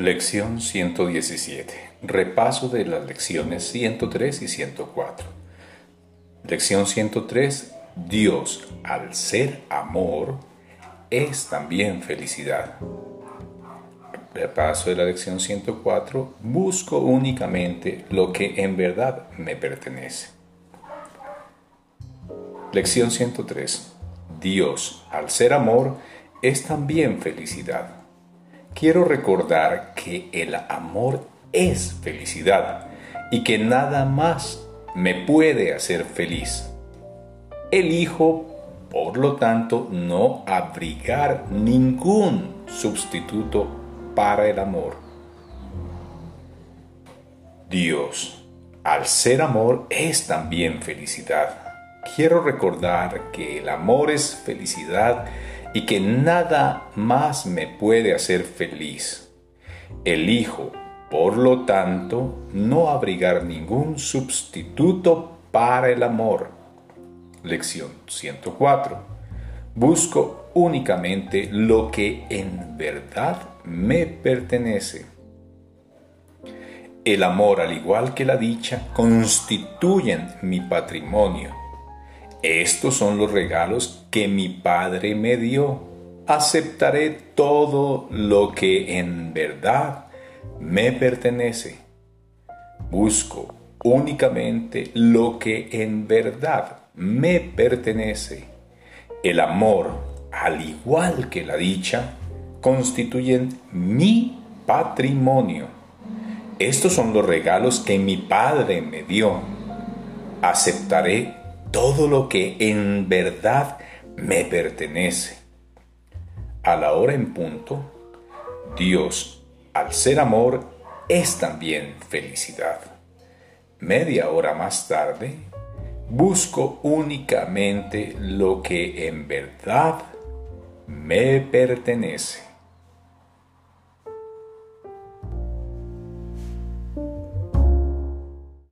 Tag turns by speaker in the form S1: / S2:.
S1: Lección 117. Repaso de las lecciones 103 y 104. Lección 103. Dios, al ser amor, es también felicidad. Repaso de la lección 104. Busco únicamente lo que en verdad me pertenece. Lección 103. Dios, al ser amor, es también felicidad quiero recordar que el amor es felicidad y que nada más me puede hacer feliz. Elijo, por lo tanto, no abrigar ningún sustituto para el amor. Dios, al ser amor, es también felicidad. Quiero recordar que el amor es felicidad y que nada más me puede hacer feliz. Elijo, por lo tanto, no abrigar ningún sustituto para el amor. Lección 104. Busco únicamente lo que en verdad me pertenece. El amor, al igual que la dicha, constituyen mi patrimonio estos son los regalos que mi Padre me dio. Aceptaré todo lo que en verdad me pertenece. Busco únicamente lo que en verdad me pertenece. El amor, al igual que la dicha, constituyen mi patrimonio. Estos son los regalos que mi Padre me dio. Aceptaré todo lo que en verdad me pertenece. A la hora en punto, Dios, al ser amor, es también felicidad. Media hora más tarde, busco únicamente lo que en verdad me pertenece.